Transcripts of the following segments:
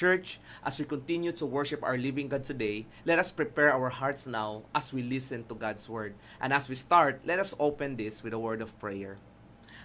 Church, as we continue to worship our living God today, let us prepare our hearts now as we listen to God's word. And as we start, let us open this with a word of prayer.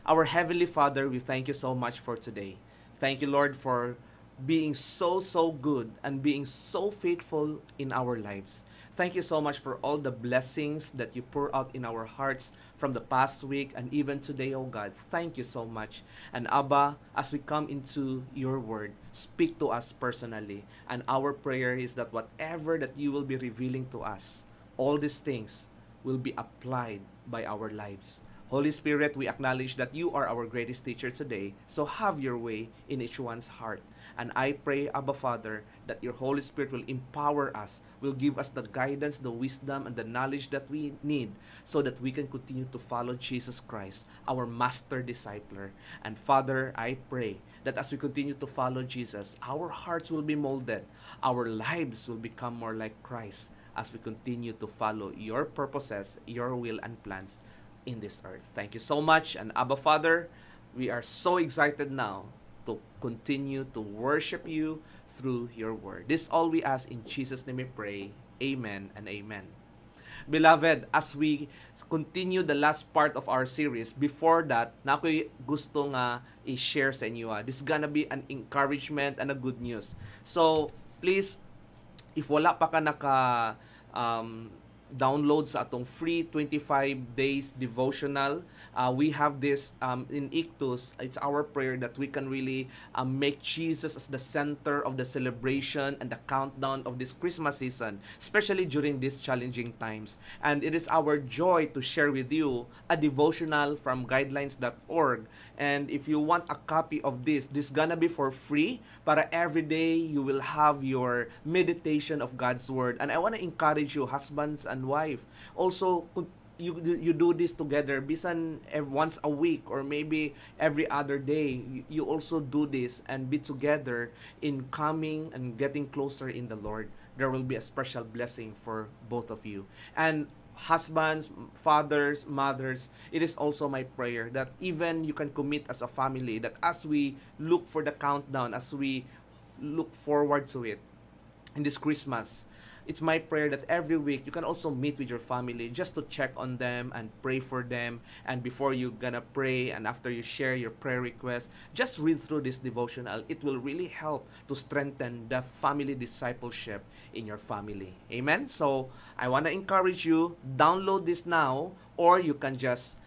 Our Heavenly Father, we thank you so much for today. Thank you, Lord, for being so, so good and being so faithful in our lives. Thank you so much for all the blessings that you pour out in our hearts from the past week and even today, oh God. Thank you so much. And Abba, as we come into your word, speak to us personally. And our prayer is that whatever that you will be revealing to us, all these things will be applied by our lives. Holy Spirit, we acknowledge that you are our greatest teacher today, so have your way in each one's heart. And I pray, Abba Father, that your Holy Spirit will empower us, will give us the guidance, the wisdom, and the knowledge that we need so that we can continue to follow Jesus Christ, our master discipler. And Father, I pray that as we continue to follow Jesus, our hearts will be molded, our lives will become more like Christ as we continue to follow your purposes, your will, and plans in this earth. Thank you so much. And Abba Father, we are so excited now to continue to worship you through your word. This all we ask in Jesus' name we pray. Amen and amen. Beloved, as we continue the last part of our series, before that, na ako'y gusto nga i-share sa inyo. Ah. This is gonna be an encouragement and a good news. So, please, if wala pa ka naka um, download sa atong free 25 days devotional. Uh, we have this um, in Ictus. It's our prayer that we can really um, make Jesus as the center of the celebration and the countdown of this Christmas season, especially during these challenging times. And it is our joy to share with you a devotional from guidelines.org. And if you want a copy of this, this gonna be for free. Para every day you will have your meditation of God's Word. And I want to encourage you, husbands and wife. Also, you you do this together bisan once a week or maybe every other day you also do this and be together in coming and getting closer in the Lord there will be a special blessing for both of you and husbands fathers mothers it is also my prayer that even you can commit as a family that as we look for the countdown as we look forward to it in this Christmas it's my prayer that every week you can also meet with your family just to check on them and pray for them. And before you gonna pray and after you share your prayer request, just read through this devotional. It will really help to strengthen the family discipleship in your family. Amen. So I wanna encourage you download this now, or you can just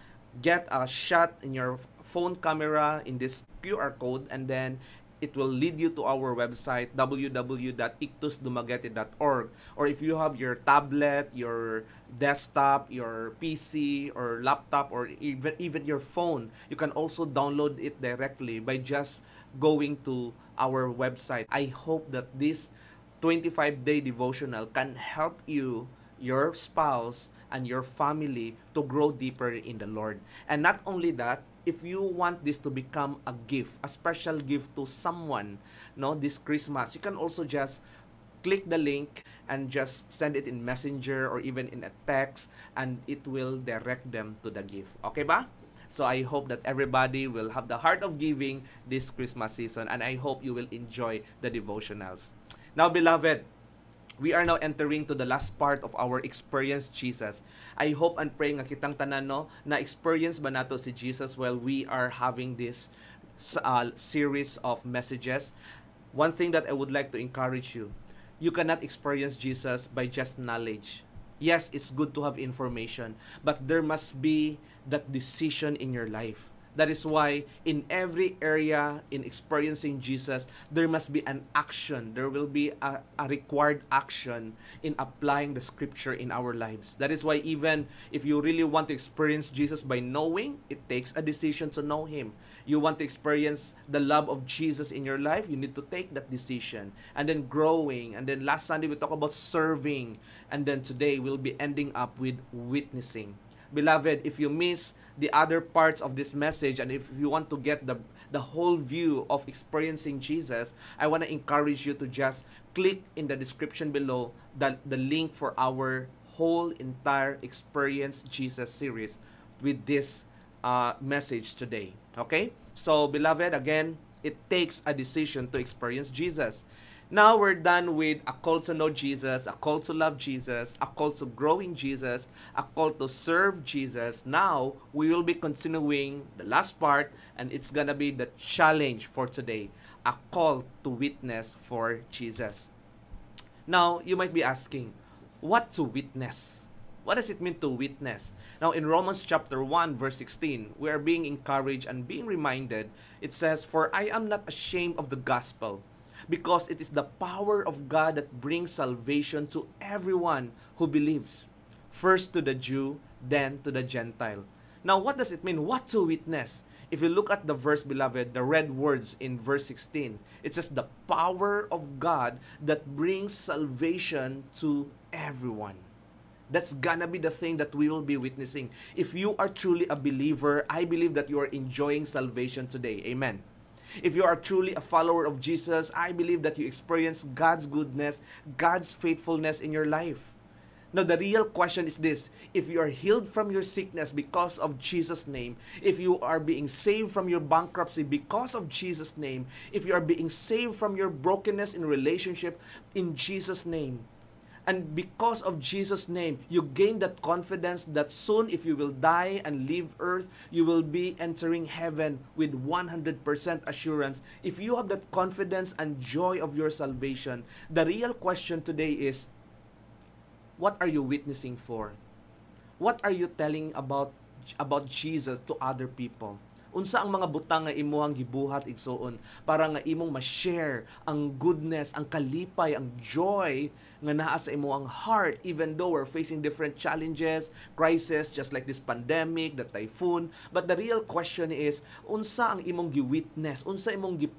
get a shot in your phone camera in this QR code and then it will lead you to our website www.ictusdumaguete.org or if you have your tablet your desktop your pc or laptop or even even your phone you can also download it directly by just going to our website. I hope that this 25 day devotional can help you your spouse and your family to grow deeper in the lord. And not only that if you want this to become a gift, a special gift to someone, no, this Christmas, you can also just click the link and just send it in messenger or even in a text and it will direct them to the gift. Okay ba? So I hope that everybody will have the heart of giving this Christmas season and I hope you will enjoy the devotionals. Now beloved, we are now entering to the last part of our experience Jesus. I hope and pray nga kitang tanan no na experience ba nato si Jesus while we are having this uh, series of messages. One thing that I would like to encourage you, you cannot experience Jesus by just knowledge. Yes, it's good to have information, but there must be that decision in your life That is why in every area in experiencing Jesus, there must be an action. There will be a, a required action in applying the scripture in our lives. That is why even if you really want to experience Jesus by knowing, it takes a decision to know him. You want to experience the love of Jesus in your life, you need to take that decision. And then growing. And then last Sunday we talked about serving. And then today we'll be ending up with witnessing. Beloved, if you miss the other parts of this message and if you want to get the the whole view of experiencing Jesus, I want to encourage you to just click in the description below the, the link for our whole entire experience Jesus series with this uh, message today. Okay? So, beloved, again, it takes a decision to experience Jesus. Now we're done with a call to know Jesus, a call to love Jesus, a call to grow in Jesus, a call to serve Jesus. Now we will be continuing the last part, and it's gonna be the challenge for today a call to witness for Jesus. Now, you might be asking, what to witness? What does it mean to witness? Now, in Romans chapter 1, verse 16, we are being encouraged and being reminded. It says, For I am not ashamed of the gospel, because it is the power of God that brings salvation to everyone who believes, first to the Jew, then to the Gentile. Now, what does it mean? What to witness? If you look at the verse, beloved, the red words in verse 16, it says, The power of God that brings salvation to everyone. That's gonna be the thing that we will be witnessing. If you are truly a believer, I believe that you are enjoying salvation today. Amen. If you are truly a follower of Jesus, I believe that you experience God's goodness, God's faithfulness in your life. Now, the real question is this if you are healed from your sickness because of Jesus' name, if you are being saved from your bankruptcy because of Jesus' name, if you are being saved from your brokenness in relationship in Jesus' name, and because of Jesus' name, you gain that confidence that soon, if you will die and leave earth, you will be entering heaven with 100% assurance. If you have that confidence and joy of your salvation, the real question today is what are you witnessing for? What are you telling about about Jesus to other people? Unsa ang mga butang nga imuhang gibuhat igsuon para nga imong ma-share ang goodness, ang kalipay, ang joy nga naa sa imong heart even though we're facing different challenges, crises just like this pandemic, the typhoon. But the real question is unsa ang imong gi-witness? Unsa imong gi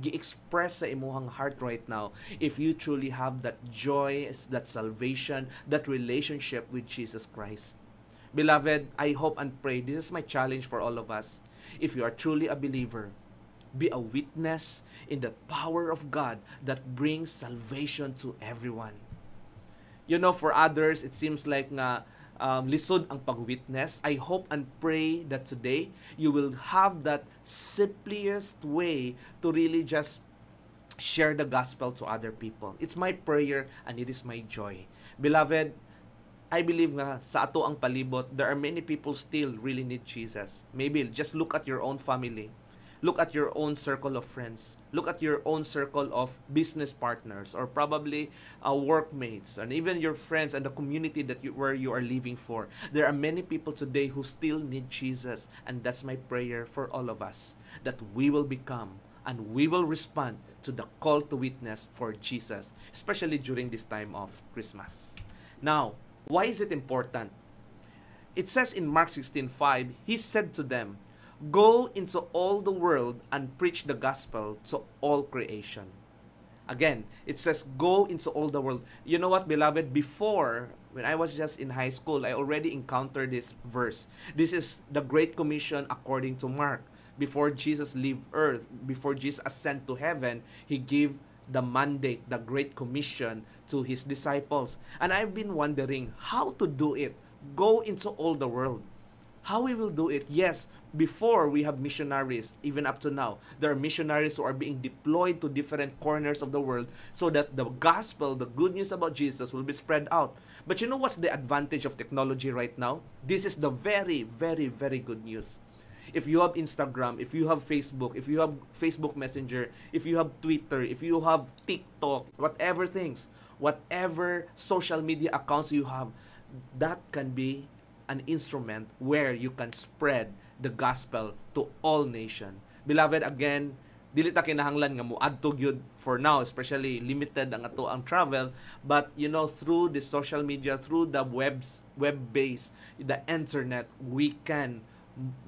gi-express sa imuhang heart right now if you truly have that joy, that salvation, that relationship with Jesus Christ. Beloved, I hope and pray this is my challenge for all of us. If you are truly a believer, be a witness in the power of God that brings salvation to everyone. You know, for others, it seems like nga um, lisod ang pag-witness. I hope and pray that today you will have that simplest way to really just share the gospel to other people. It's my prayer and it is my joy. Beloved, I believe nga sa ato ang palibot, there are many people still really need Jesus. Maybe just look at your own family look at your own circle of friends. Look at your own circle of business partners or probably uh, workmates and even your friends and the community that you where you are living for. There are many people today who still need jesus and that's my prayer for all of us that we will become and we will respond to the call to witness for jesus especially during this time of christmas. Now why is it important? It says in mark 16:5 he said to them Go into all the world and preach the gospel to all creation. Again, it says, Go into all the world. You know what, beloved? Before, when I was just in high school, I already encountered this verse. This is the Great Commission according to Mark. Before Jesus leave earth, before Jesus ascend to heaven, he gave the mandate, the Great Commission to his disciples. And I've been wondering how to do it. Go into all the world. How we will do it? Yes, before we have missionaries, even up to now, there are missionaries who are being deployed to different corners of the world so that the gospel, the good news about Jesus, will be spread out. But you know what's the advantage of technology right now? This is the very, very, very good news. If you have Instagram, if you have Facebook, if you have Facebook Messenger, if you have Twitter, if you have TikTok, whatever things, whatever social media accounts you have, that can be an instrument where you can spread the gospel to all nation. Beloved, again, dili ta kinahanglan nga mo adto gyud for now especially limited ang ato ang travel but you know through the social media through the webs web base the internet we can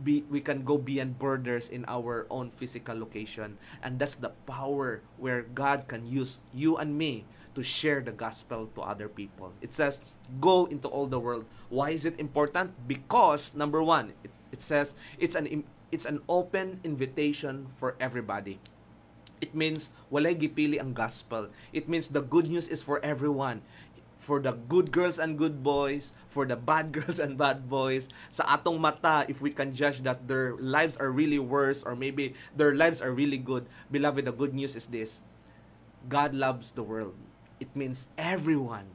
be we can go beyond borders in our own physical location and that's the power where God can use you and me to share the gospel to other people. It says, go into all the world. Why is it important? Because, number one, it, it says it's an, it's an open invitation for everybody. It means walay gipili ang gospel. It means the good news is for everyone. For the good girls and good boys, for the bad girls and bad boys. Sa atong mata, if we can judge that their lives are really worse or maybe their lives are really good, beloved, the good news is this God loves the world. It means everyone.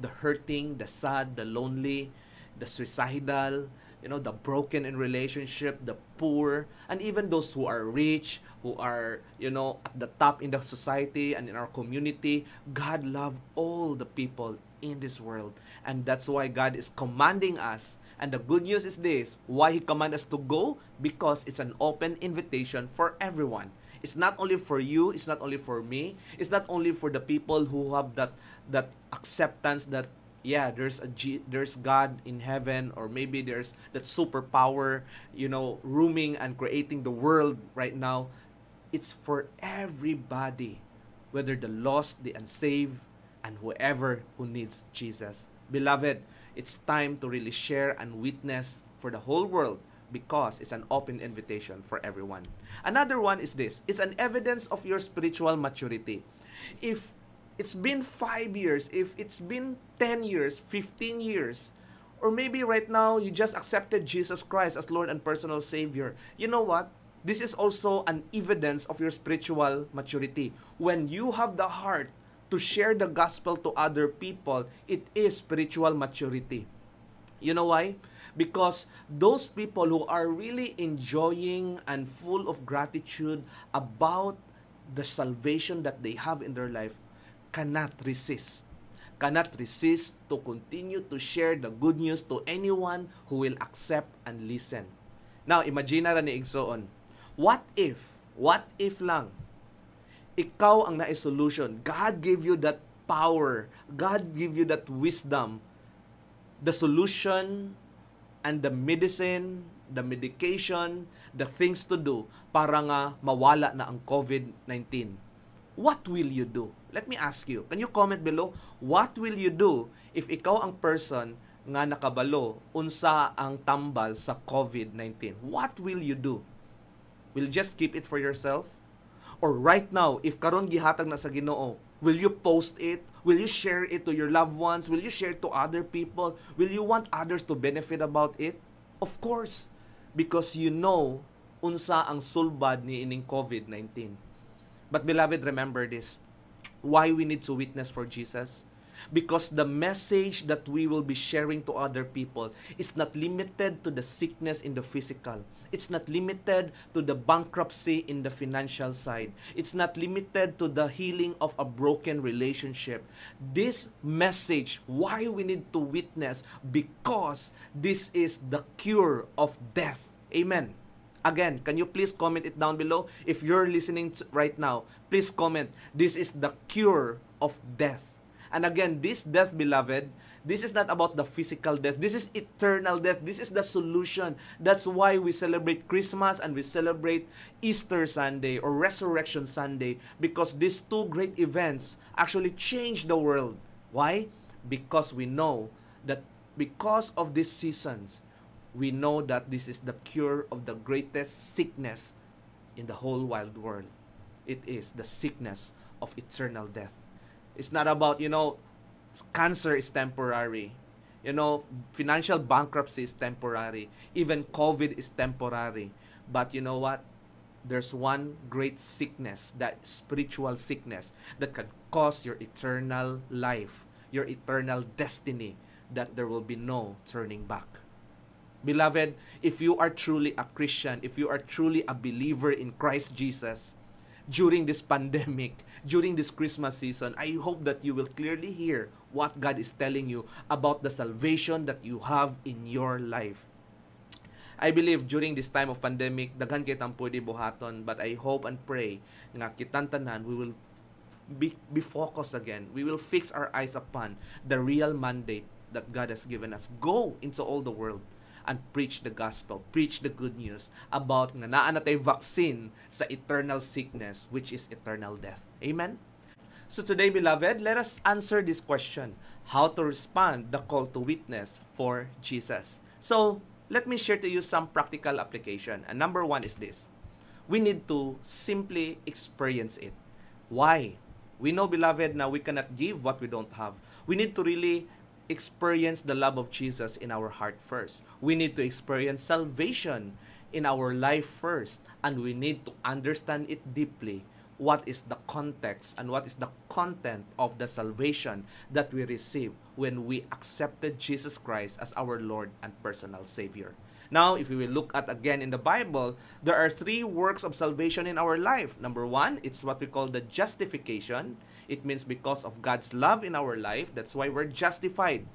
The hurting, the sad, the lonely, the suicidal, you know, the broken in relationship, the poor, and even those who are rich, who are, you know, at the top in the society and in our community. God loves all the people in this world. And that's why God is commanding us. And the good news is this why He commands us to go? Because it's an open invitation for everyone. It's not only for you, it's not only for me, it's not only for the people who have that that acceptance that yeah there's a G, there's god in heaven or maybe there's that superpower you know rooming and creating the world right now. It's for everybody whether the lost the unsaved and whoever who needs jesus. Beloved it's time to really share and witness for the whole world because it's an open invitation for everyone another one is this it's an evidence of your spiritual maturity if it's been five years, if it's been 10 years, 15 years, or maybe right now you just accepted Jesus Christ as Lord and personal Savior, you know what? This is also an evidence of your spiritual maturity. When you have the heart to share the gospel to other people, it is spiritual maturity. You know why? Because those people who are really enjoying and full of gratitude about the salvation that they have in their life cannot resist cannot resist to continue to share the good news to anyone who will accept and listen. Now, imagine na ni Igsoon, what if, what if lang, ikaw ang na-solution. God gave you that power. God give you that wisdom. The solution and the medicine, the medication, the things to do para nga mawala na ang COVID-19. What will you do? Let me ask you, can you comment below, what will you do if ikaw ang person nga nakabalo unsa ang tambal sa COVID-19? What will you do? Will you just keep it for yourself? Or right now, if karon gihatag na sa Ginoo, will you post it? Will you share it to your loved ones? Will you share it to other people? Will you want others to benefit about it? Of course, because you know unsa ang sulbad ni ining COVID-19. But beloved, remember this why we need to witness for Jesus? Because the message that we will be sharing to other people is not limited to the sickness in the physical. It's not limited to the bankruptcy in the financial side. It's not limited to the healing of a broken relationship. This message, why we need to witness, because this is the cure of death. Amen. Again, can you please comment it down below? If you're listening right now, please comment. This is the cure of death. And again, this death, beloved, this is not about the physical death. This is eternal death. This is the solution. That's why we celebrate Christmas and we celebrate Easter Sunday or Resurrection Sunday because these two great events actually change the world. Why? Because we know that because of these seasons, we know that this is the cure of the greatest sickness in the whole wild world. It is the sickness of eternal death. It's not about, you know, cancer is temporary. You know, financial bankruptcy is temporary. Even COVID is temporary. But you know what? There's one great sickness, that spiritual sickness, that can cause your eternal life, your eternal destiny, that there will be no turning back. Beloved, if you are truly a Christian, if you are truly a believer in Christ Jesus, during this pandemic, during this Christmas season, I hope that you will clearly hear what God is telling you about the salvation that you have in your life. I believe during this time of pandemic, daghan kitang pwede buhaton, but I hope and pray nga kitang tanan, we will be, be focused again. We will fix our eyes upon the real mandate that God has given us. Go into all the world and preach the gospel, preach the good news about nga naa na vaccine sa eternal sickness which is eternal death. Amen. So today beloved, let us answer this question, how to respond the call to witness for Jesus. So, let me share to you some practical application. And number one is this. We need to simply experience it. Why? We know, beloved, now we cannot give what we don't have. We need to really experience the love of Jesus in our heart first. We need to experience salvation in our life first. And we need to understand it deeply what is the context and what is the content of the salvation that we receive when we accepted Jesus Christ as our Lord and personal Savior. Now, if we will look at again in the Bible, there are three works of salvation in our life. Number one, it's what we call the justification. It means because of God's love in our life, that's why we're justified.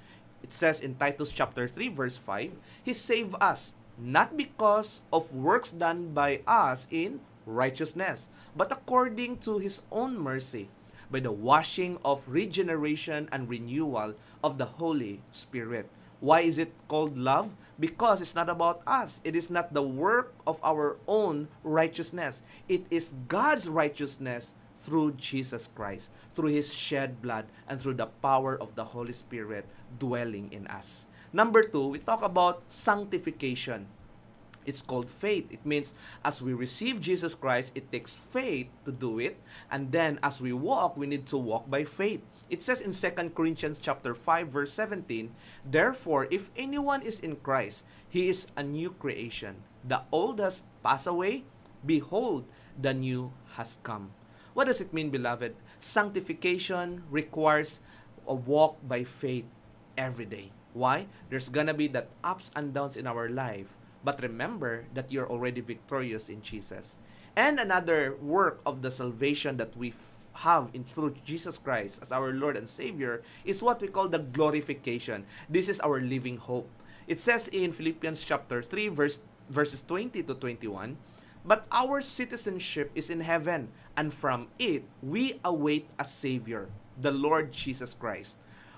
It says in Titus chapter 3 verse 5, He saved us not because of works done by us in righteousness, but according to His own mercy, by the washing of regeneration and renewal of the Holy Spirit. Why is it called love? Because it's not about us. It is not the work of our own righteousness. It is God's righteousness through Jesus Christ, through His shed blood, and through the power of the Holy Spirit dwelling in us. Number two, we talk about sanctification. It's called faith. It means as we receive Jesus Christ, it takes faith to do it. And then as we walk, we need to walk by faith. It says in 2 Corinthians chapter 5 verse 17, Therefore, if anyone is in Christ, he is a new creation. The old has passed away, behold, the new has come. What does it mean, beloved? Sanctification requires a walk by faith every day. Why? There's gonna be that ups and downs in our life. But remember that you're already victorious in Jesus. And another work of the salvation that we have in through Jesus Christ as our Lord and Savior is what we call the glorification. This is our living hope. It says in Philippians chapter 3 verse verses 20 to 21, but our citizenship is in heaven, and from it we await a savior, the Lord Jesus Christ,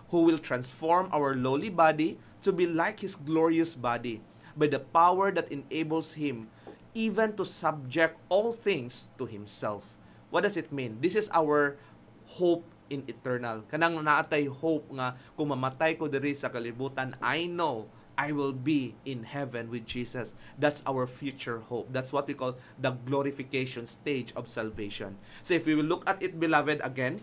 who will transform our lowly body to be like his glorious body by the power that enables him even to subject all things to himself. What does it mean? This is our hope in eternal. Kanang naatay hope nga kung mamatay ko diri sa kalibutan, I know I will be in heaven with Jesus. That's our future hope. That's what we call the glorification stage of salvation. So if we will look at it beloved again,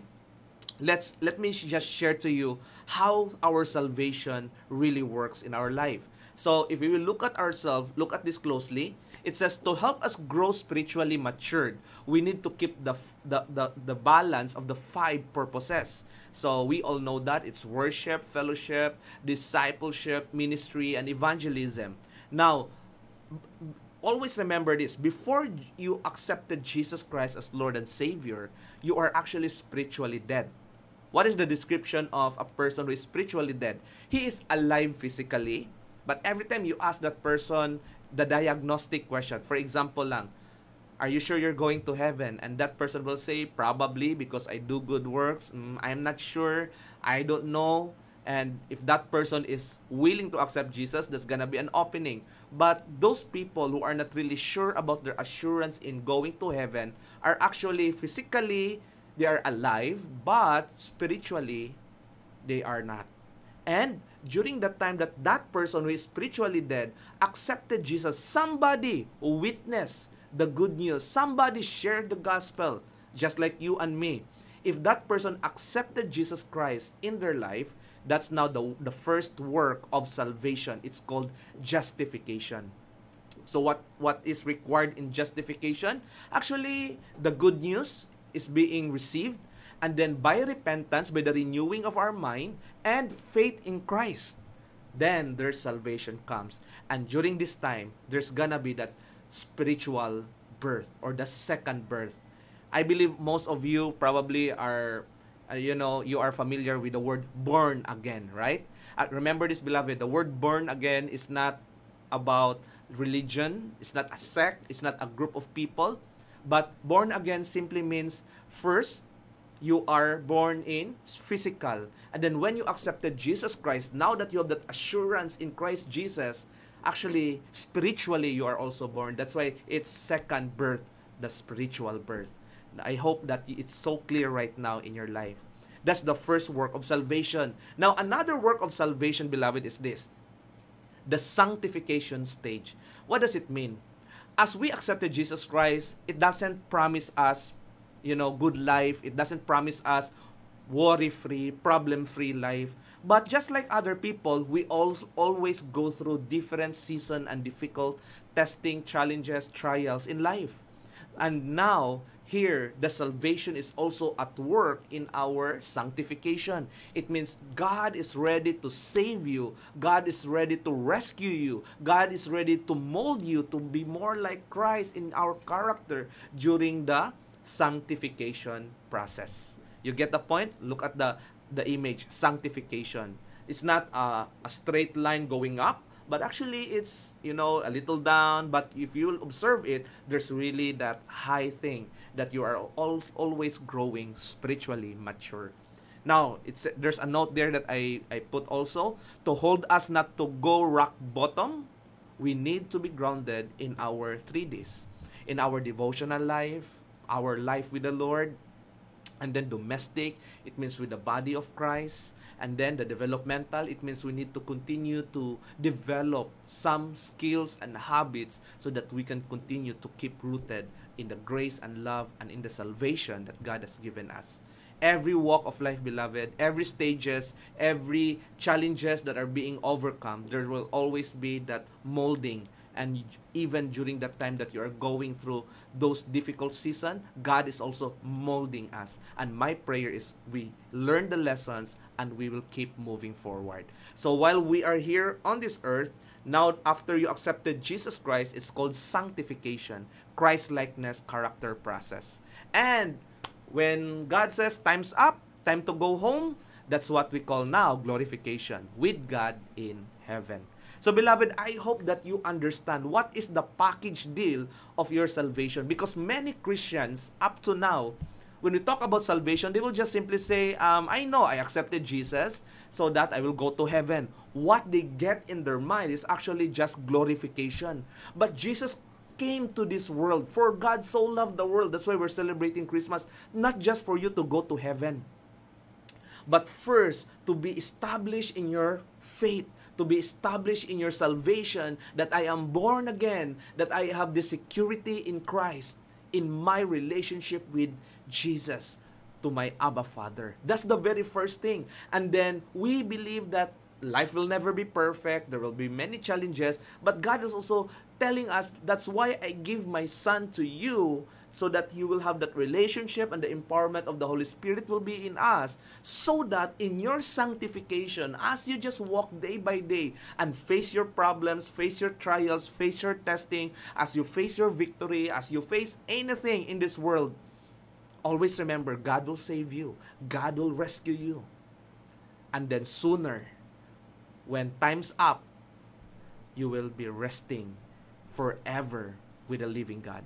let's let me just share to you how our salvation really works in our life. So if we will look at ourselves, look at this closely, it says to help us grow spiritually matured, we need to keep the the the, the balance of the five purposes. So we all know that it's worship, fellowship, discipleship, ministry, and evangelism. Now, always remember this before you accepted Jesus Christ as Lord and Savior, you are actually spiritually dead. What is the description of a person who is spiritually dead? He is alive physically, But every time you ask that person the diagnostic question, for example lang, are you sure you're going to heaven? And that person will say, probably because I do good works. Mm, I'm not sure. I don't know. And if that person is willing to accept Jesus, that's gonna be an opening. But those people who are not really sure about their assurance in going to heaven are actually physically they are alive, but spiritually they are not. And during that time that that person who is spiritually dead accepted Jesus, somebody witnessed the good news, somebody shared the gospel, just like you and me. If that person accepted Jesus Christ in their life, that's now the, the first work of salvation. It's called justification. So what, what is required in justification? Actually, the good news is being received and then by repentance, by the renewing of our mind, and faith in Christ, then their salvation comes. And during this time, there's gonna be that spiritual birth or the second birth. I believe most of you probably are, uh, you know, you are familiar with the word born again, right? Uh, remember this, beloved, the word born again is not about religion, it's not a sect, it's not a group of people, but born again simply means first, you are born in physical. And then when you accepted Jesus Christ, now that you have that assurance in Christ Jesus, actually spiritually you are also born. That's why it's second birth, the spiritual birth. I hope that it's so clear right now in your life. That's the first work of salvation. Now, another work of salvation, beloved, is this the sanctification stage. What does it mean? As we accepted Jesus Christ, it doesn't promise us you know, good life. It doesn't promise us worry-free, problem-free life. But just like other people, we all always go through different season and difficult testing, challenges, trials in life. And now, here the salvation is also at work in our sanctification. It means God is ready to save you. God is ready to rescue you. God is ready to mold you to be more like Christ in our character during the sanctification process. You get the point? Look at the the image sanctification. It's not a, a straight line going up, but actually it's you know a little down but if you observe it there's really that high thing that you are al- always growing spiritually mature now it's there's a note there that I, I put also to hold us not to go rock bottom we need to be grounded in our three Ds in our devotional life our life with the lord and then domestic it means with the body of christ and then the developmental, it means we need to continue to develop some skills and habits so that we can continue to keep rooted in the grace and love and in the salvation that God has given us. Every walk of life, beloved, every stages, every challenges that are being overcome, there will always be that molding and even during that time that you are going through those difficult season god is also molding us. And my prayer is we learn the lessons and we will keep moving forward. So while we are here on this earth now after you accepted jesus christ it's called sanctification christ likeness character process. And when god says time's up time to go home that's what we call now glorification with god in heaven So beloved, I hope that you understand what is the package deal of your salvation because many Christians up to now when we talk about salvation, they will just simply say, um, I know I accepted Jesus so that I will go to heaven. What they get in their mind is actually just glorification. But Jesus came to this world for God so loved the world. That's why we're celebrating Christmas, not just for you to go to heaven, but first to be established in your faith to be established in your salvation, that I am born again, that I have the security in Christ, in my relationship with Jesus to my Abba Father. That's the very first thing. And then we believe that life will never be perfect, there will be many challenges, but God is also telling us that's why I give my son to you so that you will have that relationship and the empowerment of the Holy Spirit will be in us so that in your sanctification as you just walk day by day and face your problems face your trials face your testing as you face your victory as you face anything in this world always remember God will save you. God will rescue you. And then sooner when time's up you will be resting forever with the living God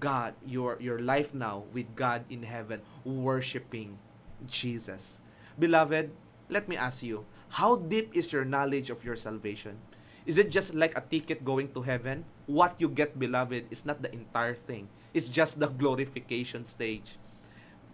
God, your your life now with God in heaven, worshiping Jesus. Beloved, let me ask you, how deep is your knowledge of your salvation? Is it just like a ticket going to heaven? What you get, beloved, is not the entire thing. It's just the glorification stage.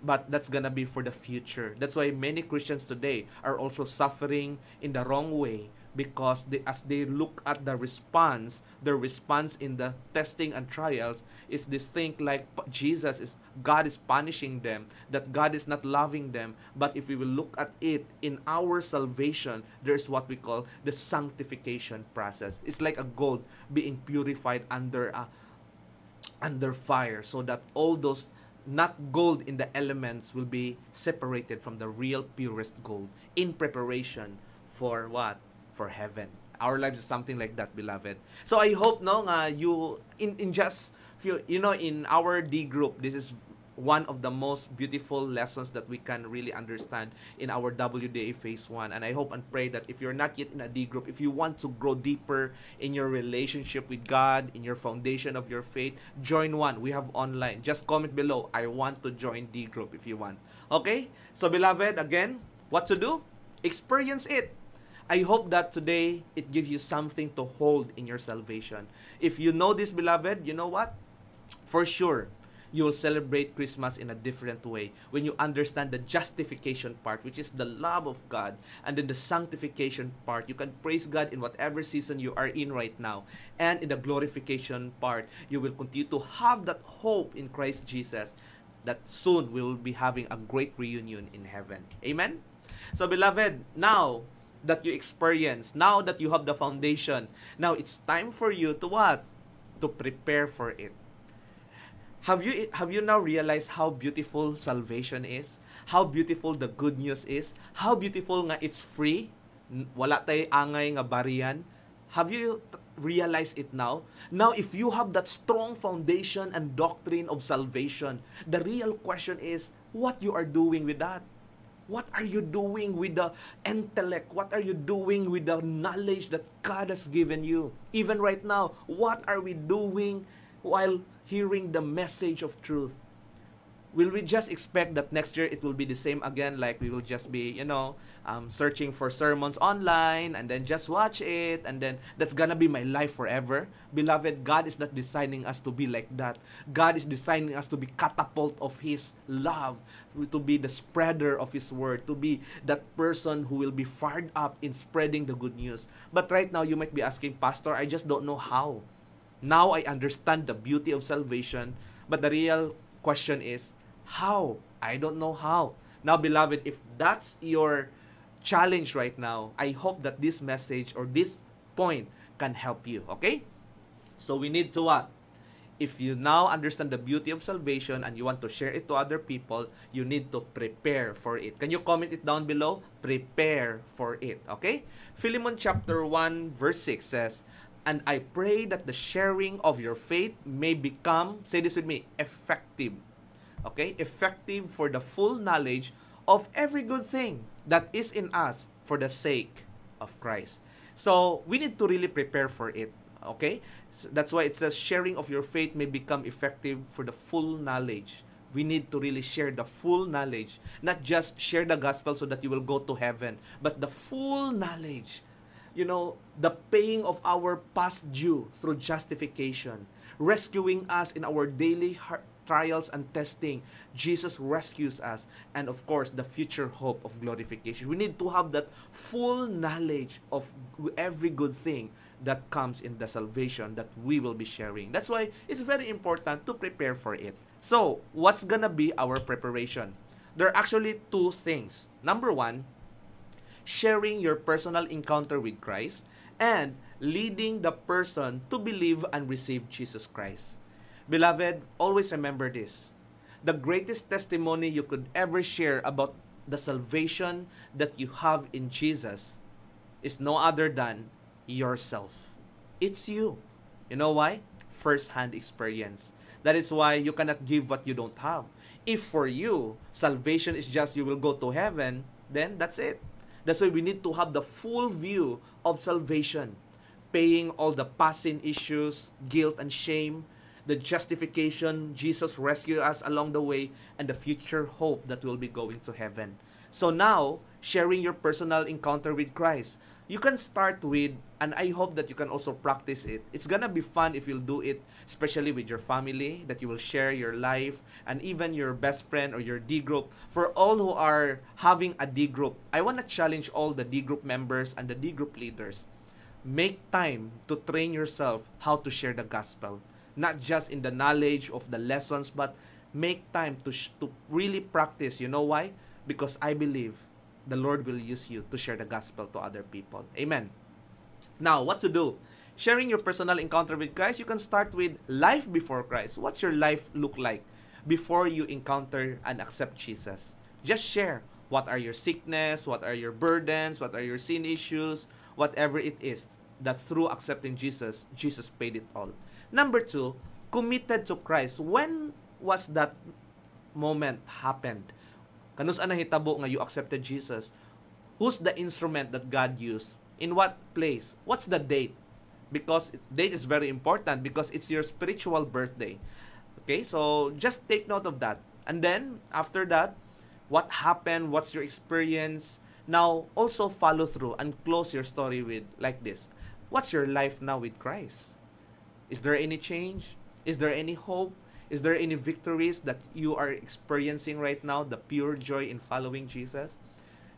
But that's gonna be for the future. That's why many Christians today are also suffering in the wrong way because they, as they look at the response, the response in the testing and trials is this thing like Jesus is God is punishing them, that God is not loving them. But if we will look at it in our salvation, there's what we call the sanctification process. It's like a gold being purified under a under fire so that all those not gold in the elements will be separated from the real purest gold in preparation for what for heaven. Our lives is something like that, beloved. So I hope no nga you in in just few you know in our D group this is one of the most beautiful lessons that we can really understand in our WDA phase 1 and I hope and pray that if you're not yet in a D group if you want to grow deeper in your relationship with God in your foundation of your faith join one. We have online. Just comment below I want to join D group if you want. Okay? So beloved again what to do? Experience it I hope that today it gives you something to hold in your salvation. If you know this, beloved, you know what? For sure, you will celebrate Christmas in a different way when you understand the justification part, which is the love of God, and then the sanctification part. You can praise God in whatever season you are in right now. And in the glorification part, you will continue to have that hope in Christ Jesus that soon we will be having a great reunion in heaven. Amen? So, beloved, now that you experience, now that you have the foundation, now it's time for you to what? To prepare for it. Have you have you now realized how beautiful salvation is? How beautiful the good news is? How beautiful nga it's free? Wala tay angay nga bariyan. Have you realized it now? Now if you have that strong foundation and doctrine of salvation, the real question is what you are doing with that? What are you doing with the intellect? What are you doing with the knowledge that God has given you? Even right now, what are we doing while hearing the message of truth? Will we just expect that next year it will be the same again? Like we will just be, you know, um, searching for sermons online and then just watch it and then that's gonna be my life forever? Beloved, God is not designing us to be like that. God is designing us to be catapult of His love, to be the spreader of His word, to be that person who will be fired up in spreading the good news. But right now, you might be asking, Pastor, I just don't know how. Now I understand the beauty of salvation, but the real question is, how? I don't know how. Now, beloved, if that's your challenge right now, I hope that this message or this point can help you. Okay? So we need to what? If you now understand the beauty of salvation and you want to share it to other people, you need to prepare for it. Can you comment it down below? Prepare for it. Okay? Philemon chapter 1 verse 6 says, And I pray that the sharing of your faith may become, say this with me, effective. Okay? Effective for the full knowledge of every good thing that is in us for the sake of Christ. So, we need to really prepare for it. Okay? So that's why it says sharing of your faith may become effective for the full knowledge. We need to really share the full knowledge, not just share the gospel so that you will go to heaven, but the full knowledge. You know, the paying of our past due through justification, rescuing us in our daily heart trials and testing, Jesus rescues us, and of course, the future hope of glorification. We need to have that full knowledge of every good thing that comes in the salvation that we will be sharing. That's why it's very important to prepare for it. So, what's gonna be our preparation? There are actually two things. Number one, sharing your personal encounter with Christ and leading the person to believe and receive Jesus Christ. Beloved, always remember this. The greatest testimony you could ever share about the salvation that you have in Jesus is no other than yourself. It's you. You know why? First hand experience. That is why you cannot give what you don't have. If for you, salvation is just you will go to heaven, then that's it. That's why we need to have the full view of salvation, paying all the passing issues, guilt and shame, the justification, Jesus rescued us along the way, and the future hope that we'll be going to heaven. So now, sharing your personal encounter with Christ, you can start with, and I hope that you can also practice it. It's gonna be fun if you'll do it, especially with your family, that you will share your life, and even your best friend or your D group. For all who are having a D group, I wanna challenge all the D group members and the D group leaders. Make time to train yourself how to share the gospel not just in the knowledge of the lessons, but make time to, sh- to really practice. You know why? Because I believe the Lord will use you to share the gospel to other people. Amen. Now, what to do? Sharing your personal encounter with Christ, you can start with life before Christ. What's your life look like before you encounter and accept Jesus? Just share. What are your sickness? What are your burdens? What are your sin issues? Whatever it is, that through accepting Jesus, Jesus paid it all. Number two, committed to Christ. When was that moment happened? Kanus na hitabo nga you accepted Jesus? Who's the instrument that God used? In what place? What's the date? Because date is very important because it's your spiritual birthday. Okay, so just take note of that. And then after that, what happened? What's your experience? Now also follow through and close your story with like this. What's your life now with Christ? Is there any change? Is there any hope? Is there any victories that you are experiencing right now, the pure joy in following Jesus?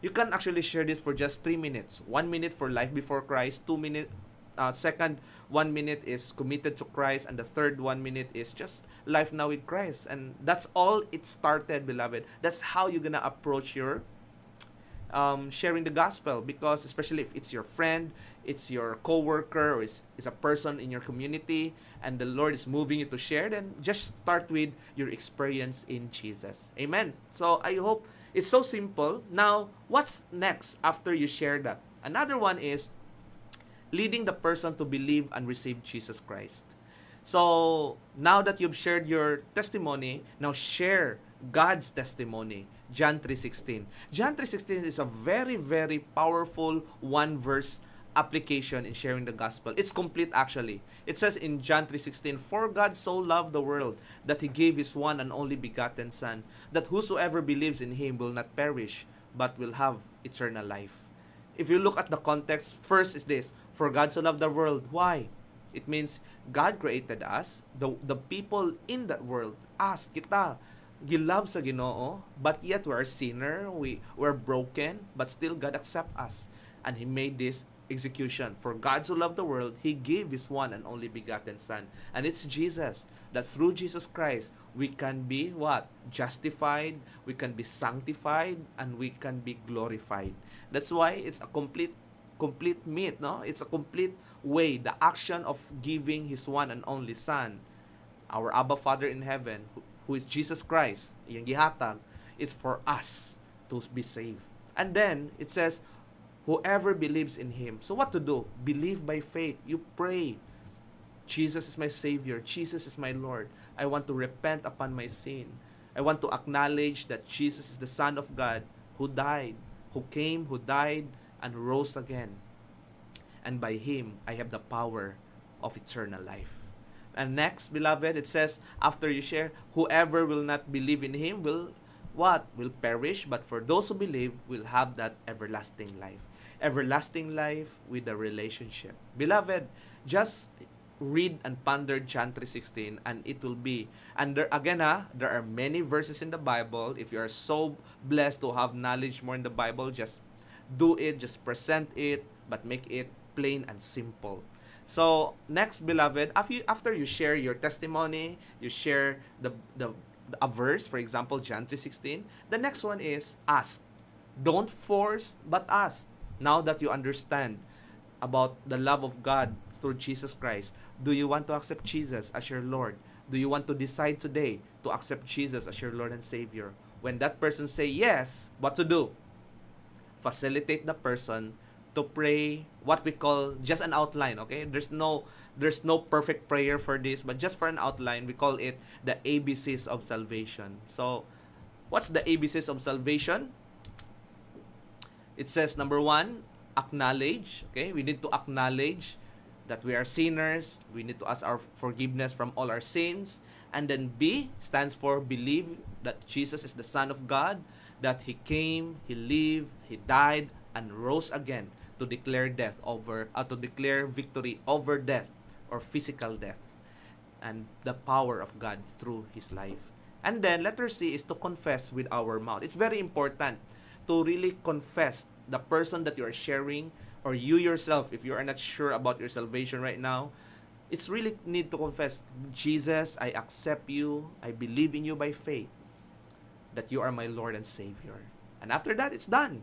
You can actually share this for just three minutes. One minute for life before Christ, two minute, uh, second one minute is committed to Christ, and the third one minute is just life now with Christ. And that's all it started, beloved. That's how you're gonna approach your um, sharing the gospel because especially if it's your friend it's your coworker or it's, it's a person in your community and the lord is moving you to share then just start with your experience in jesus. Amen. So i hope it's so simple. Now what's next after you share that? Another one is leading the person to believe and receive jesus christ. So now that you've shared your testimony now share god's testimony. John 3.16. John 3.16 is a very, very powerful one verse application in sharing the gospel. It's complete actually. It says in John 3:16, "For God so loved the world that he gave his one and only begotten son, that whosoever believes in him will not perish, but will have eternal life." If you look at the context, first is this, "For God so loved the world." Why? It means God created us, the the people in that world, us, kita, gilove sa Ginoo, but yet we're sinner, we we're broken, but still God accept us. And He made this execution. For God so loved the world, He gave His one and only begotten Son. And it's Jesus. That through Jesus Christ, we can be what? Justified, we can be sanctified, and we can be glorified. That's why it's a complete complete meat, no? It's a complete way, the action of giving His one and only Son, our Abba Father in heaven, who is Jesus Christ, yung gihatag, is for us to be saved. And then, it says, whoever believes in Him. So what to do? Believe by faith. You pray. Jesus is my Savior. Jesus is my Lord. I want to repent upon my sin. I want to acknowledge that Jesus is the Son of God who died, who came, who died, and rose again. And by Him, I have the power of eternal life. And next, beloved, it says, after you share, whoever will not believe in him will what? Will perish, but for those who believe will have that everlasting life. Everlasting life with a relationship. Beloved, just read and ponder John 3.16 and it will be and there, again ha, there are many verses in the Bible if you are so blessed to have knowledge more in the Bible just do it just present it but make it plain and simple So, next, beloved, after you, after you share your testimony, you share the, the, a verse, for example, John 3.16, the next one is ask. Don't force, but ask. Now that you understand about the love of God through Jesus Christ, do you want to accept Jesus as your Lord? Do you want to decide today to accept Jesus as your Lord and Savior? When that person say yes, what to do? Facilitate the person to pray what we call just an outline okay there's no there's no perfect prayer for this but just for an outline we call it the abcs of salvation so what's the abcs of salvation it says number one acknowledge okay we need to acknowledge that we are sinners we need to ask our forgiveness from all our sins and then b stands for believe that jesus is the son of god that he came he lived he died and rose again to declare death over uh, to declare victory over death or physical death and the power of God through his life. And then letter C is to confess with our mouth. It's very important to really confess the person that you are sharing or you yourself if you are not sure about your salvation right now. It's really need to confess, Jesus, I accept you. I believe in you by faith that you are my Lord and Savior. And after that, it's done.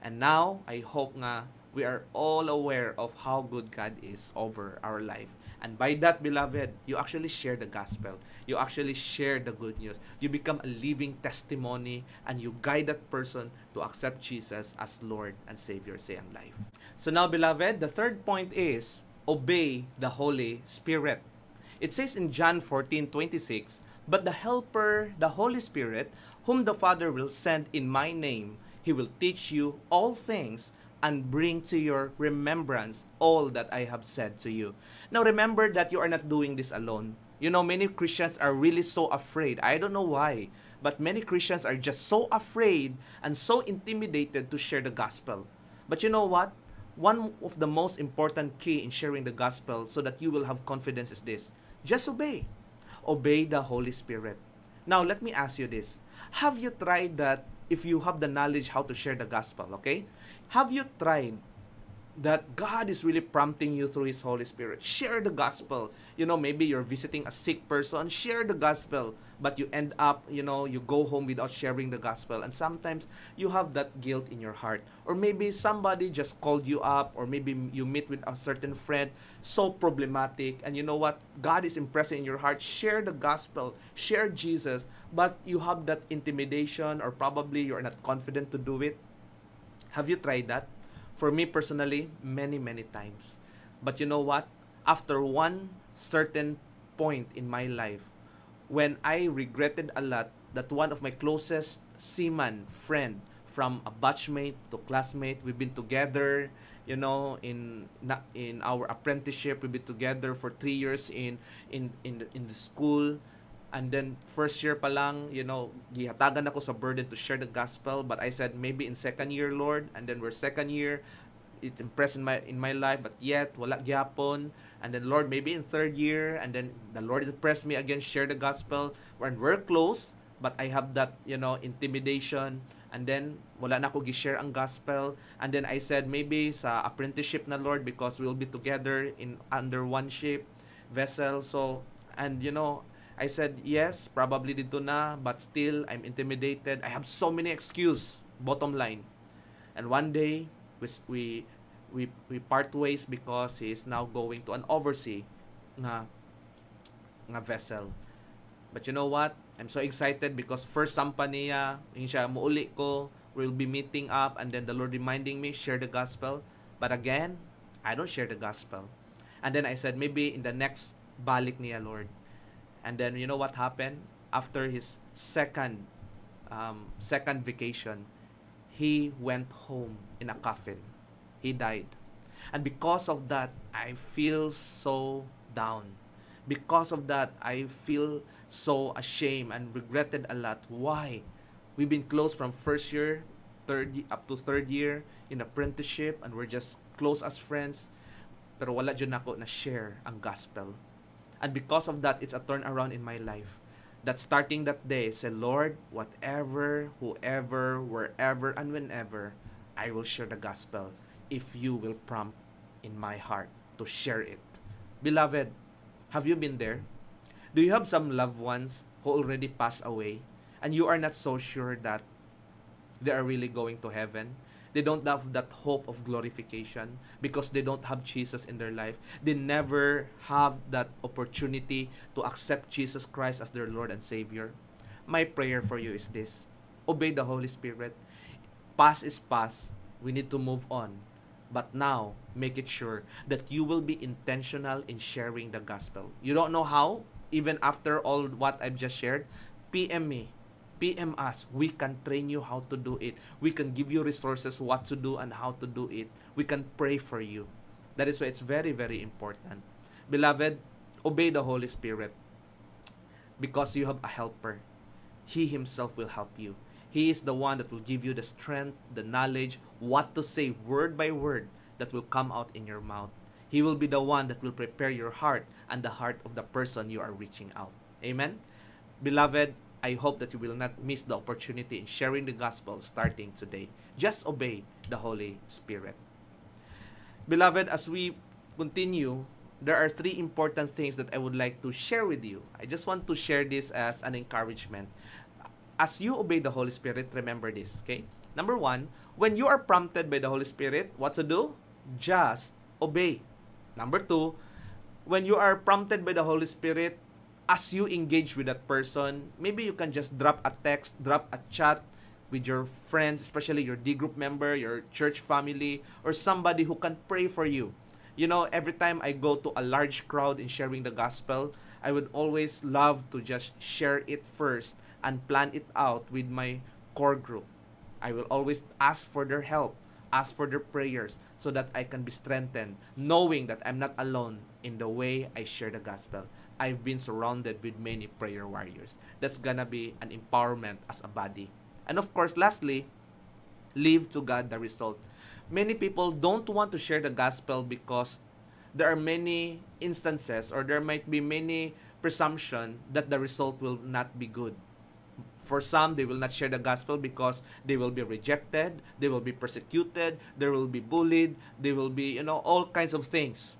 And now, I hope nga we are all aware of how good God is over our life. And by that, beloved, you actually share the gospel. You actually share the good news. You become a living testimony and you guide that person to accept Jesus as Lord and Savior sa iyang life. So now, beloved, the third point is obey the Holy Spirit. It says in John 14:26, "But the helper, the Holy Spirit, whom the Father will send in my name, he will teach you all things and bring to your remembrance all that I have said to you. Now remember that you are not doing this alone. You know, many Christians are really so afraid. I don't know why, but many Christians are just so afraid and so intimidated to share the gospel. But you know what? One of the most important key in sharing the gospel so that you will have confidence is this just obey. Obey the Holy Spirit. Now, let me ask you this Have you tried that if you have the knowledge how to share the gospel, okay? Have you tried that God is really prompting you through His Holy Spirit. Share the gospel. You know, maybe you're visiting a sick person, share the gospel, but you end up, you know, you go home without sharing the gospel. And sometimes you have that guilt in your heart. Or maybe somebody just called you up, or maybe you meet with a certain friend, so problematic. And you know what? God is impressing in your heart. Share the gospel, share Jesus, but you have that intimidation, or probably you're not confident to do it. Have you tried that? For me personally, many, many times. But you know what? After one certain point in my life, when I regretted a lot that one of my closest seaman friend from a batchmate to classmate, we've been together, you know, in in our apprenticeship, we've been together for three years in in in the, in the school. And then first year pa lang, you know, gihatagan ako sa burden to share the gospel, but I said maybe in second year, Lord, and then we're second year, it impressed in my in my life, but yet wala gyapon. And then Lord, maybe in third year, and then the Lord impressed me again, share the gospel. When we're close, but I have that, you know, intimidation. And then, wala na ako gi-share ang gospel. And then I said, maybe sa apprenticeship na Lord, because we'll be together in under one ship, vessel. So, and you know, I said, yes, probably dito na, but still, I'm intimidated. I have so many excuse, bottom line. And one day, we, we, we, we part ways because he is now going to an oversea nga, nga vessel. But you know what? I'm so excited because first sampa niya, ah, yung siya, muuli ko, we'll be meeting up and then the Lord reminding me, share the gospel. But again, I don't share the gospel. And then I said, maybe in the next balik niya, Lord, And then you know what happened after his second um, second vacation, he went home in a coffin. He died. And because of that, I feel so down. Because of that, I feel so ashamed and regretted a lot. Why? We've been close from first year, third up to third year in apprenticeship and we're just close as friends. Pero wala dyan ako na share ang gospel And because of that, it's a turnaround in my life. That starting that day, say, Lord, whatever, whoever, wherever, and whenever, I will share the gospel if you will prompt in my heart to share it. Beloved, have you been there? Do you have some loved ones who already passed away and you are not so sure that they are really going to heaven? They don't have that hope of glorification because they don't have Jesus in their life. They never have that opportunity to accept Jesus Christ as their Lord and Savior. My prayer for you is this obey the Holy Spirit. Past is past. We need to move on. But now, make it sure that you will be intentional in sharing the gospel. You don't know how, even after all what I've just shared, PM me PM us. We can train you how to do it. We can give you resources what to do and how to do it. We can pray for you. That is why it's very, very important. Beloved, obey the Holy Spirit because you have a helper. He Himself will help you. He is the one that will give you the strength, the knowledge, what to say word by word that will come out in your mouth. He will be the one that will prepare your heart and the heart of the person you are reaching out. Amen? Beloved, I hope that you will not miss the opportunity in sharing the gospel starting today. Just obey the Holy Spirit. Beloved, as we continue, there are three important things that I would like to share with you. I just want to share this as an encouragement. As you obey the Holy Spirit, remember this, okay? Number one, when you are prompted by the Holy Spirit, what to do? Just obey. Number two, when you are prompted by the Holy Spirit, as you engage with that person, maybe you can just drop a text, drop a chat with your friends, especially your D group member, your church family, or somebody who can pray for you. You know, every time I go to a large crowd in sharing the gospel, I would always love to just share it first and plan it out with my core group. I will always ask for their help, ask for their prayers so that I can be strengthened, knowing that I'm not alone in the way I share the gospel. I've been surrounded with many prayer warriors. That's gonna be an empowerment as a body. And of course, lastly, leave to God the result. Many people don't want to share the gospel because there are many instances or there might be many presumption that the result will not be good. For some, they will not share the gospel because they will be rejected, they will be persecuted, they will be bullied, they will be, you know, all kinds of things.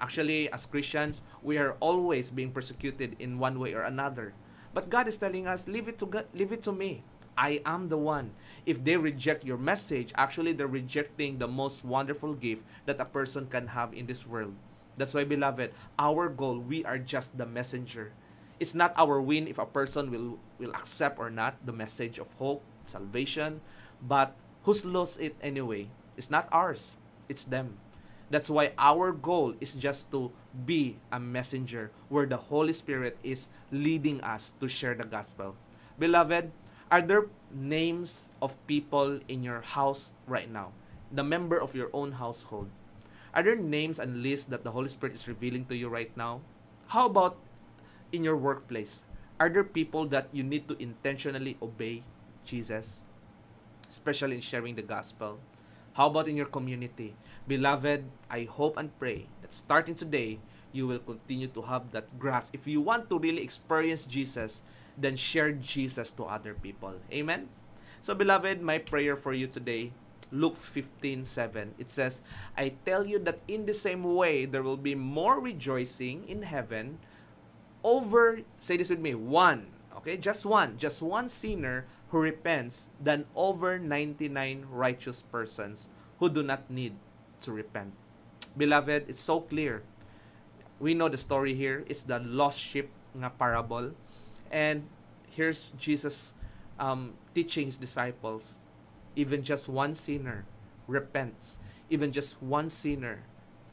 Actually, as Christians, we are always being persecuted in one way or another. But God is telling us, leave it to God, leave it to me. I am the one. If they reject your message, actually they're rejecting the most wonderful gift that a person can have in this world. That's why, beloved, our goal, we are just the messenger. It's not our win if a person will, will accept or not the message of hope, salvation, but who's lost it anyway? It's not ours, it's them. That's why our goal is just to be a messenger where the Holy Spirit is leading us to share the gospel. Beloved, are there names of people in your house right now? The member of your own household. Are there names and lists that the Holy Spirit is revealing to you right now? How about in your workplace? Are there people that you need to intentionally obey Jesus, especially in sharing the gospel? How about in your community? Beloved, I hope and pray that starting today, you will continue to have that grasp. If you want to really experience Jesus, then share Jesus to other people. Amen? So, beloved, my prayer for you today, Luke 15 7, it says, I tell you that in the same way there will be more rejoicing in heaven over, say this with me, one, okay, just one, just one sinner who repents than over 99 righteous persons who do not need to repent. Beloved, it's so clear. We know the story here. It's the lost sheep nga parable. And here's Jesus um, teaching his disciples even just one sinner repents, even just one sinner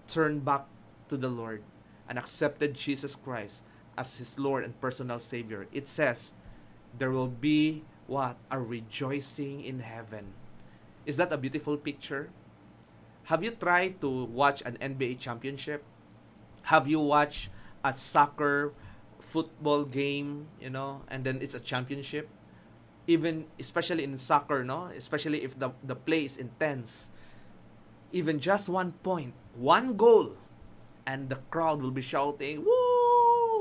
turned back to the Lord and accepted Jesus Christ as his Lord and personal Savior. It says there will be what? are rejoicing in heaven. Is that a beautiful picture? Have you tried to watch an NBA championship? Have you watched a soccer football game, you know, and then it's a championship. Even especially in soccer, no, especially if the the play is intense. Even just one point, one goal, and the crowd will be shouting, "Woo!"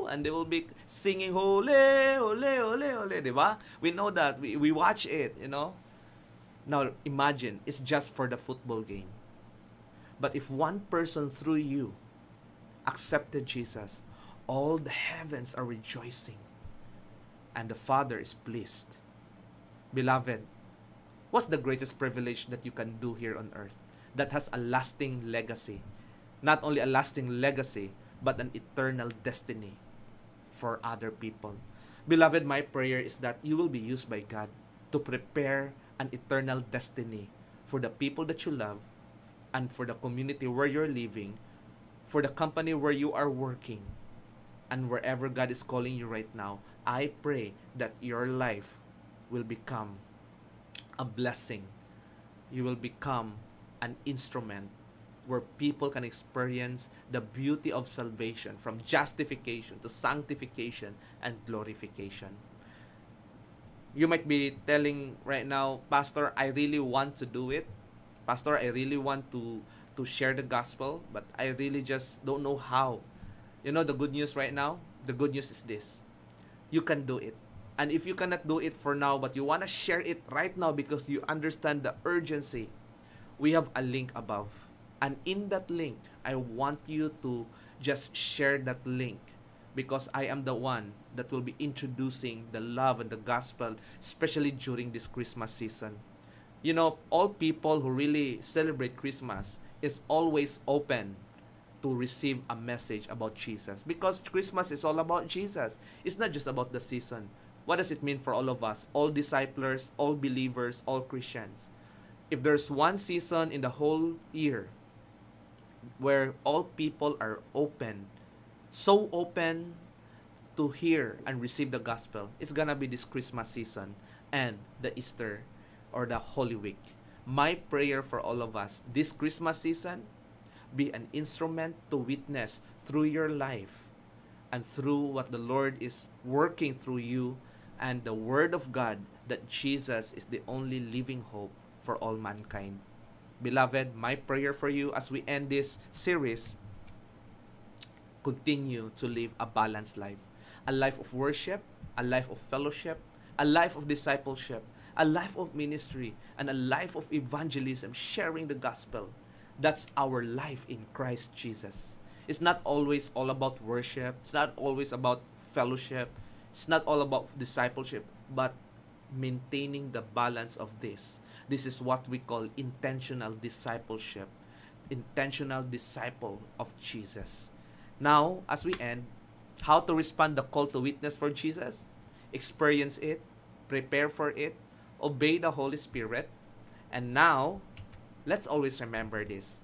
And they will be singing, "Ole, ole, ole, ole," diba? We know that. We, we watch it, you know. Now imagine it's just for the football game. But if one person through you accepted Jesus, all the heavens are rejoicing, and the Father is pleased. Beloved, what's the greatest privilege that you can do here on earth that has a lasting legacy? Not only a lasting legacy, but an eternal destiny for other people. Beloved, my prayer is that you will be used by God to prepare an eternal destiny for the people that you love and for the community where you're living, for the company where you are working, and wherever God is calling you right now, I pray that your life will become a blessing. You will become an instrument where people can experience the beauty of salvation from justification to sanctification and glorification. You might be telling right now, Pastor, I really want to do it. Pastor, I really want to to share the gospel, but I really just don't know how. You know the good news right now? The good news is this. You can do it. And if you cannot do it for now, but you want to share it right now because you understand the urgency, we have a link above. And in that link, I want you to just share that link because I am the one that will be introducing the love and the gospel, especially during this Christmas season. You know, all people who really celebrate Christmas is always open to receive a message about Jesus because Christmas is all about Jesus. It's not just about the season. What does it mean for all of us? All disciples, all believers, all Christians. If there's one season in the whole year where all people are open, so open to hear and receive the gospel, it's gonna be this Christmas season and the Easter or the Holy Week. My prayer for all of us this Christmas season be an instrument to witness through your life and through what the Lord is working through you and the Word of God that Jesus is the only living hope for all mankind. Beloved, my prayer for you as we end this series continue to live a balanced life, a life of worship, a life of fellowship, a life of discipleship, a life of ministry, and a life of evangelism, sharing the gospel. That's our life in Christ Jesus. It's not always all about worship, it's not always about fellowship, it's not all about discipleship, but maintaining the balance of this. This is what we call intentional discipleship, intentional disciple of Jesus. Now, as we end, how to respond the call to witness for Jesus? Experience it, prepare for it, obey the Holy Spirit. And now, let's always remember this.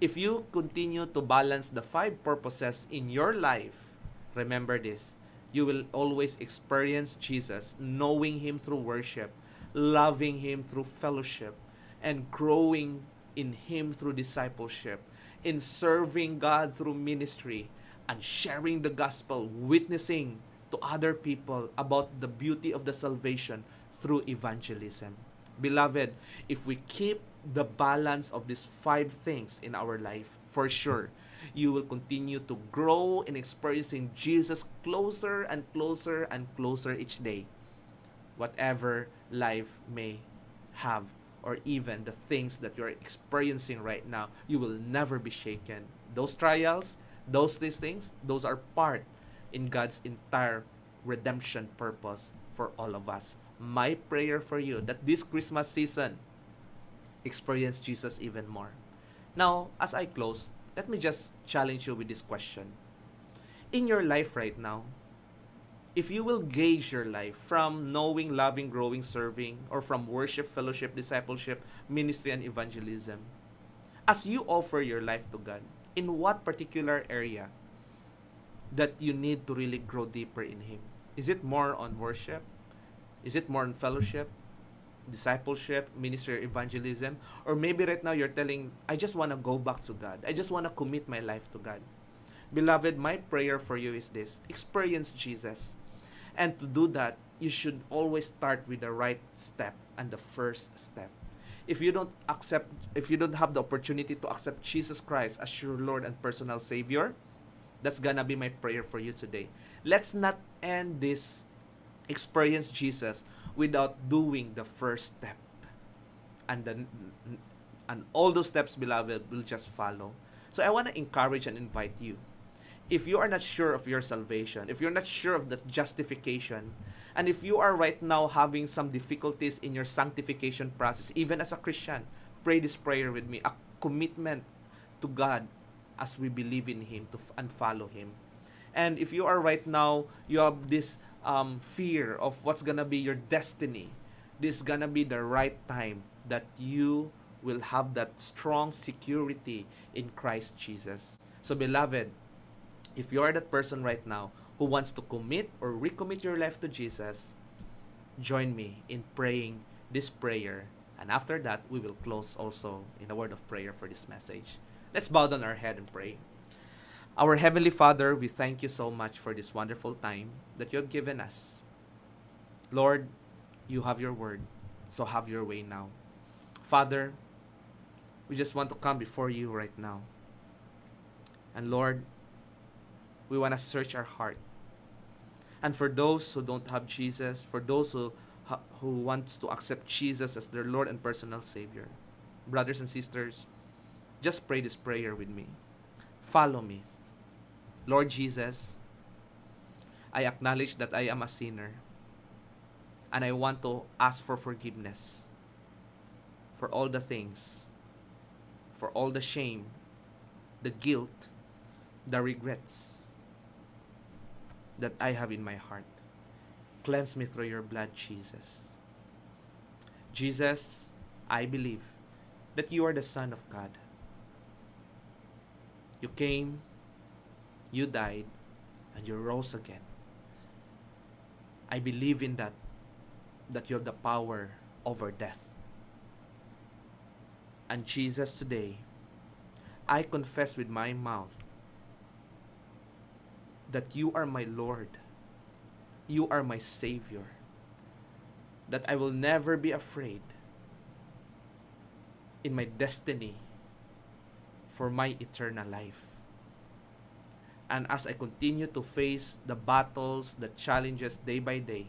If you continue to balance the five purposes in your life, remember this. You will always experience Jesus, knowing Him through worship, loving Him through fellowship, and growing in Him through discipleship, in serving God through ministry, and sharing the gospel, witnessing to other people about the beauty of the salvation through evangelism. Beloved, if we keep the balance of these five things in our life, for sure, you will continue to grow in experiencing Jesus closer and closer and closer each day, whatever life may have, or even the things that you're experiencing right now, you will never be shaken. Those trials, those these things, those are part in God's entire redemption purpose for all of us. My prayer for you that this Christmas season experience Jesus even more. Now, as I close, let me just challenge you with this question. In your life right now, if you will gauge your life from knowing, loving, growing, serving, or from worship, fellowship, discipleship, ministry, and evangelism, as you offer your life to God, in what particular area that you need to really grow deeper in Him? Is it more on worship? Is it more on fellowship? Discipleship, ministry, evangelism, or maybe right now you're telling, I just want to go back to God. I just want to commit my life to God. Beloved, my prayer for you is this experience Jesus. And to do that, you should always start with the right step and the first step. If you don't accept, if you don't have the opportunity to accept Jesus Christ as your Lord and personal Savior, that's gonna be my prayer for you today. Let's not end this experience Jesus without doing the first step. And then and all those steps, beloved, will just follow. So I want to encourage and invite you. If you are not sure of your salvation, if you're not sure of the justification, and if you are right now having some difficulties in your sanctification process, even as a Christian, pray this prayer with me a commitment to God as we believe in Him to, and follow Him. And if you are right now, you have this um, fear of what's gonna be your destiny, this is gonna be the right time that you will have that strong security in Christ Jesus. So, beloved, if you are that person right now who wants to commit or recommit your life to Jesus, join me in praying this prayer. And after that, we will close also in a word of prayer for this message. Let's bow down our head and pray. Our Heavenly Father, we thank you so much for this wonderful time that you have given us. Lord, you have your word, so have your way now. Father, we just want to come before you right now. And Lord, we want to search our heart. And for those who don't have Jesus, for those who who wants to accept Jesus as their Lord and personal Savior, brothers and sisters, just pray this prayer with me. Follow me. Lord Jesus, I acknowledge that I am a sinner and I want to ask for forgiveness for all the things, for all the shame, the guilt, the regrets that I have in my heart. Cleanse me through your blood, Jesus. Jesus, I believe that you are the Son of God. You came you died, and you rose again. I believe in that, that you have the power over death. And Jesus, today, I confess with my mouth that you are my Lord, you are my Savior, that I will never be afraid in my destiny for my eternal life. And as I continue to face the battles, the challenges day by day,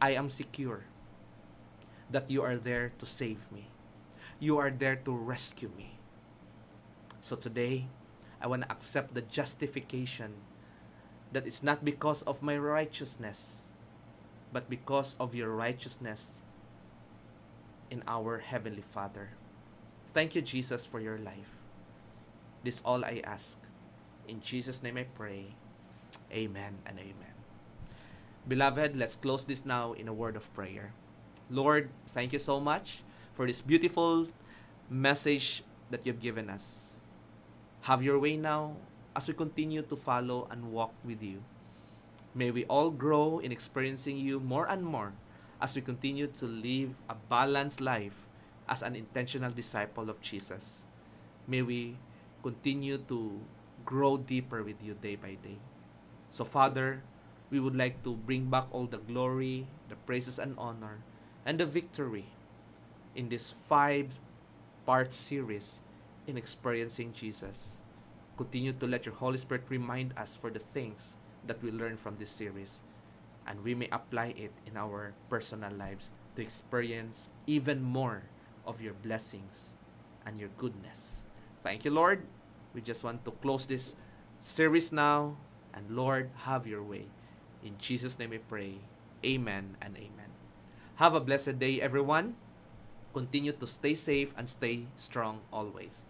I am secure that you are there to save me. You are there to rescue me. So today, I want to accept the justification that it's not because of my righteousness, but because of your righteousness in our Heavenly Father. Thank you, Jesus, for your life. This all I ask. In Jesus' name I pray. Amen and amen. Beloved, let's close this now in a word of prayer. Lord, thank you so much for this beautiful message that you've given us. Have your way now as we continue to follow and walk with you. May we all grow in experiencing you more and more as we continue to live a balanced life as an intentional disciple of Jesus. May we continue to grow deeper with you day by day. So, Father, we would like to bring back all the glory, the praises and honor, and the victory in this five part series in experiencing Jesus. Continue to let your Holy Spirit remind us for the things that we learn from this series, and we may apply it in our personal lives to experience even more of your blessings and your goodness. Thank you, Lord. We just want to close this series now, and Lord, have your way. In Jesus' name we pray. Amen and amen. Have a blessed day, everyone. Continue to stay safe and stay strong always.